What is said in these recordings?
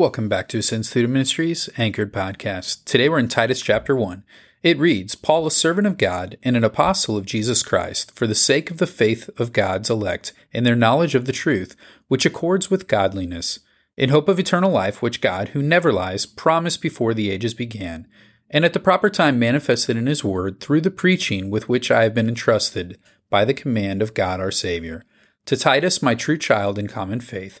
Welcome back to Ascend Student Ministries Anchored Podcast. Today we're in Titus chapter 1. It reads Paul, a servant of God and an apostle of Jesus Christ, for the sake of the faith of God's elect and their knowledge of the truth, which accords with godliness, in hope of eternal life, which God, who never lies, promised before the ages began, and at the proper time manifested in his word through the preaching with which I have been entrusted by the command of God our Savior. To Titus, my true child in common faith,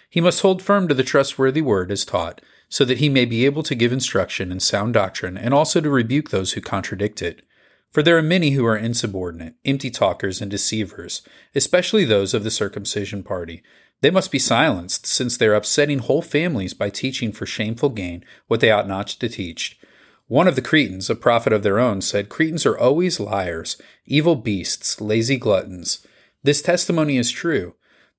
He must hold firm to the trustworthy word as taught, so that he may be able to give instruction in sound doctrine and also to rebuke those who contradict it. For there are many who are insubordinate, empty talkers, and deceivers, especially those of the circumcision party. They must be silenced, since they are upsetting whole families by teaching for shameful gain what they ought not to teach. One of the Cretans, a prophet of their own, said, Cretans are always liars, evil beasts, lazy gluttons. This testimony is true.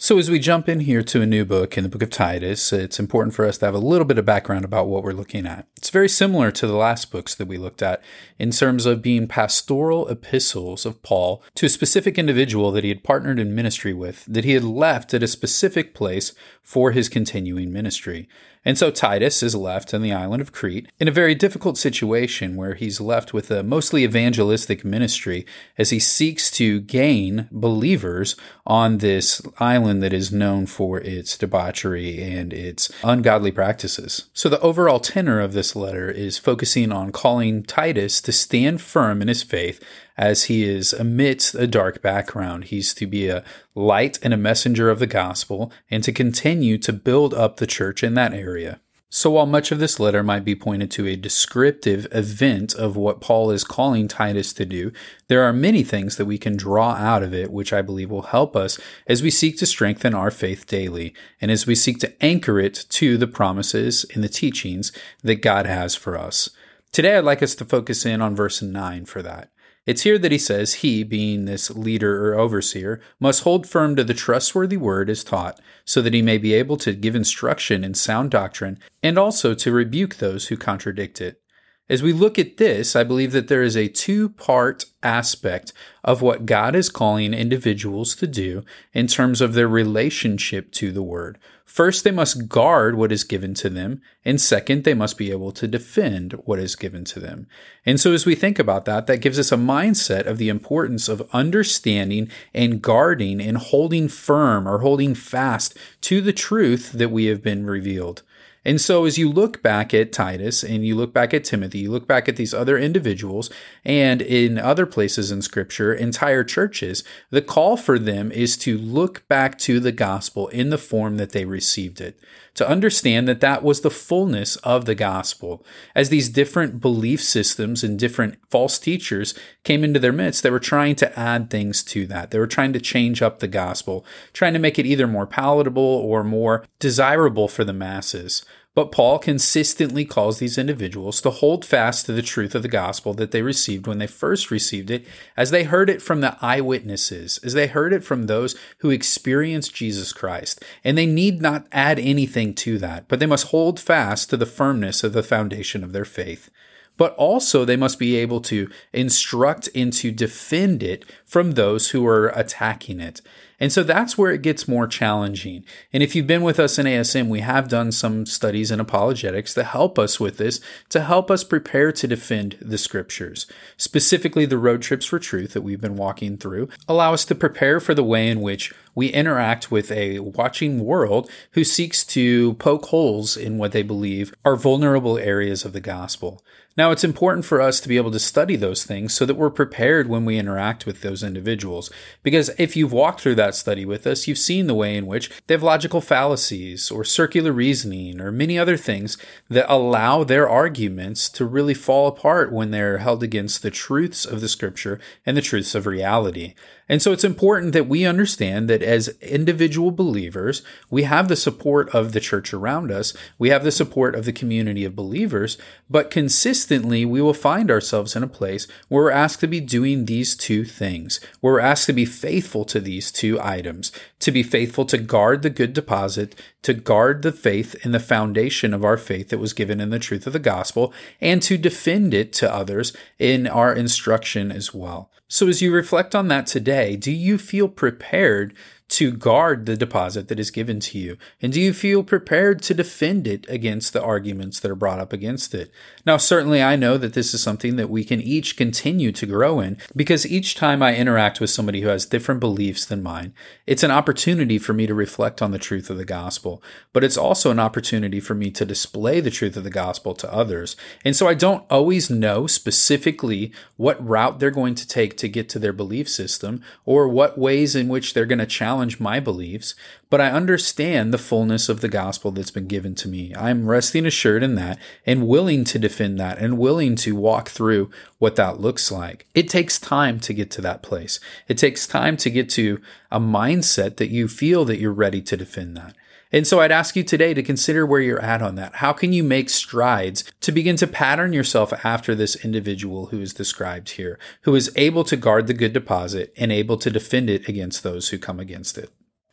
So, as we jump in here to a new book in the book of Titus, it's important for us to have a little bit of background about what we're looking at. It's very similar to the last books that we looked at in terms of being pastoral epistles of Paul to a specific individual that he had partnered in ministry with, that he had left at a specific place for his continuing ministry. And so Titus is left on the island of Crete in a very difficult situation where he's left with a mostly evangelistic ministry as he seeks to gain believers on this island that is known for its debauchery and its ungodly practices. So the overall tenor of this letter is focusing on calling Titus to stand firm in his faith as he is amidst a dark background. He's to be a light and a messenger of the gospel and to continue to build up the church in that area. So, while much of this letter might be pointed to a descriptive event of what Paul is calling Titus to do, there are many things that we can draw out of it, which I believe will help us as we seek to strengthen our faith daily and as we seek to anchor it to the promises and the teachings that God has for us. Today, I'd like us to focus in on verse 9 for that. It's here that he says he, being this leader or overseer, must hold firm to the trustworthy word as taught, so that he may be able to give instruction in sound doctrine and also to rebuke those who contradict it. As we look at this, I believe that there is a two part aspect of what God is calling individuals to do in terms of their relationship to the Word. First, they must guard what is given to them, and second, they must be able to defend what is given to them. And so, as we think about that, that gives us a mindset of the importance of understanding and guarding and holding firm or holding fast to the truth that we have been revealed. And so, as you look back at Titus and you look back at Timothy, you look back at these other individuals and in other places in Scripture, entire churches, the call for them is to look back to the gospel in the form that they received it, to understand that that was the fullness of the gospel. As these different belief systems and different false teachers came into their midst, they were trying to add things to that. They were trying to change up the gospel, trying to make it either more palatable or more desirable for the masses. But Paul consistently calls these individuals to hold fast to the truth of the gospel that they received when they first received it, as they heard it from the eyewitnesses, as they heard it from those who experienced Jesus Christ. And they need not add anything to that, but they must hold fast to the firmness of the foundation of their faith but also they must be able to instruct and to defend it from those who are attacking it. And so that's where it gets more challenging. And if you've been with us in ASM, we have done some studies in apologetics that help us with this, to help us prepare to defend the scriptures. Specifically, the road trips for truth that we've been walking through allow us to prepare for the way in which we interact with a watching world who seeks to poke holes in what they believe are vulnerable areas of the gospel. Now, it's important for us to be able to study those things so that we're prepared when we interact with those individuals. Because if you've walked through that study with us, you've seen the way in which they have logical fallacies or circular reasoning or many other things that allow their arguments to really fall apart when they're held against the truths of the scripture and the truths of reality. And so it's important that we understand that as individual believers, we have the support of the church around us. We have the support of the community of believers, but consistently we will find ourselves in a place where we're asked to be doing these two things. Where we're asked to be faithful to these two items, to be faithful to guard the good deposit, to guard the faith and the foundation of our faith that was given in the truth of the gospel, and to defend it to others in our instruction as well. So, as you reflect on that today, do you feel prepared to guard the deposit that is given to you? And do you feel prepared to defend it against the arguments that are brought up against it? Now, certainly I know that this is something that we can each continue to grow in because each time I interact with somebody who has different beliefs than mine, it's an opportunity for me to reflect on the truth of the gospel, but it's also an opportunity for me to display the truth of the gospel to others. And so I don't always know specifically what route they're going to take to get to their belief system or what ways in which they're going to challenge challenge my beliefs, but I understand the fullness of the gospel that's been given to me. I'm resting assured in that and willing to defend that and willing to walk through what that looks like. It takes time to get to that place. It takes time to get to a mindset that you feel that you're ready to defend that. And so I'd ask you today to consider where you're at on that. How can you make strides to begin to pattern yourself after this individual who is described here, who is able to guard the good deposit and able to defend it against those who come against it?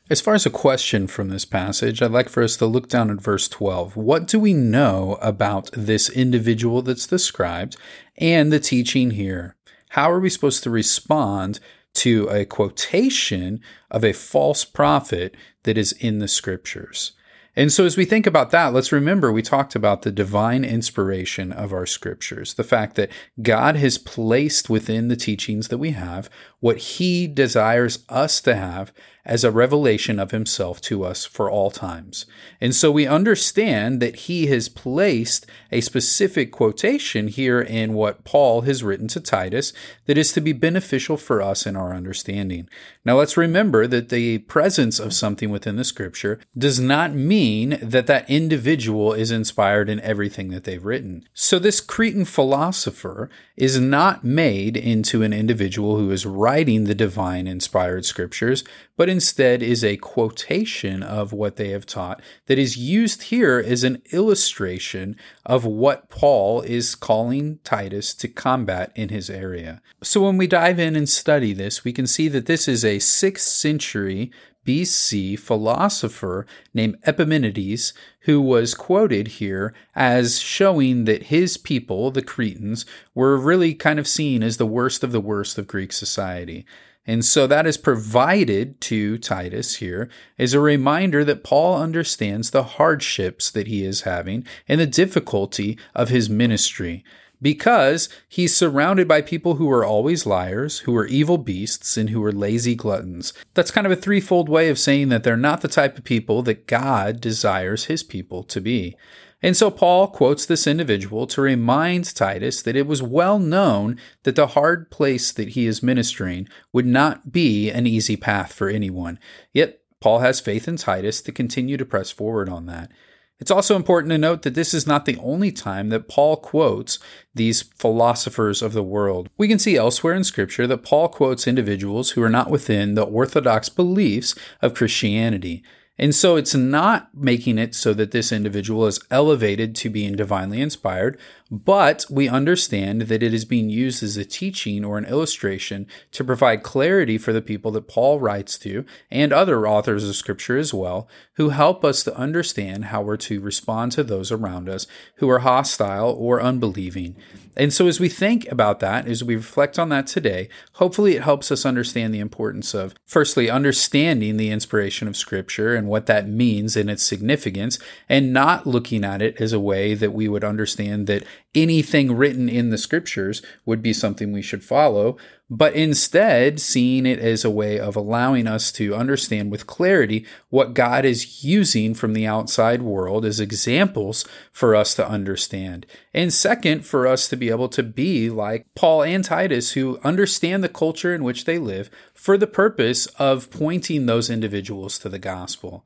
As far as a question from this passage, I'd like for us to look down at verse 12. What do we know about this individual that's described and the teaching here? How are we supposed to respond to a quotation of a false prophet that is in the scriptures. And so, as we think about that, let's remember we talked about the divine inspiration of our scriptures, the fact that God has placed within the teachings that we have what He desires us to have as a revelation of himself to us for all times. And so we understand that he has placed a specific quotation here in what Paul has written to Titus that is to be beneficial for us in our understanding. Now let's remember that the presence of something within the scripture does not mean that that individual is inspired in everything that they've written. So this Cretan philosopher is not made into an individual who is writing the divine inspired scriptures, but instead is a quotation of what they have taught that is used here as an illustration of what Paul is calling Titus to combat in his area. So when we dive in and study this, we can see that this is a 6th century BC philosopher named Epimenides, who was quoted here as showing that his people, the Cretans, were really kind of seen as the worst of the worst of Greek society. And so that is provided to Titus here as a reminder that Paul understands the hardships that he is having and the difficulty of his ministry because he's surrounded by people who are always liars, who are evil beasts, and who are lazy gluttons. That's kind of a threefold way of saying that they're not the type of people that God desires his people to be. And so Paul quotes this individual to remind Titus that it was well known that the hard place that he is ministering would not be an easy path for anyone. Yet Paul has faith in Titus to continue to press forward on that. It's also important to note that this is not the only time that Paul quotes these philosophers of the world. We can see elsewhere in Scripture that Paul quotes individuals who are not within the orthodox beliefs of Christianity. And so it's not making it so that this individual is elevated to being divinely inspired, but we understand that it is being used as a teaching or an illustration to provide clarity for the people that Paul writes to and other authors of Scripture as well, who help us to understand how we're to respond to those around us who are hostile or unbelieving. And so, as we think about that, as we reflect on that today, hopefully it helps us understand the importance of, firstly, understanding the inspiration of Scripture and what that means and its significance, and not looking at it as a way that we would understand that anything written in the Scriptures would be something we should follow, but instead seeing it as a way of allowing us to understand with clarity what God is using from the outside world as examples for us to understand. And second, for us to be able to be like Paul and Titus, who understand the culture in which they live for the purpose of pointing those individuals to the gospel.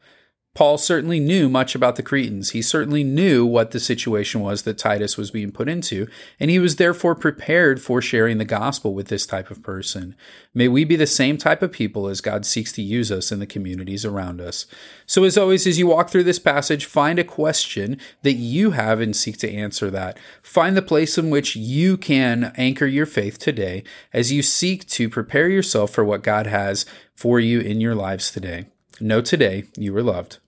Paul certainly knew much about the Cretans. He certainly knew what the situation was that Titus was being put into, and he was therefore prepared for sharing the gospel with this type of person. May we be the same type of people as God seeks to use us in the communities around us. So, as always, as you walk through this passage, find a question that you have and seek to answer that. Find the place in which you can anchor your faith today as you seek to prepare yourself for what God has for you in your lives today. Know today you are loved.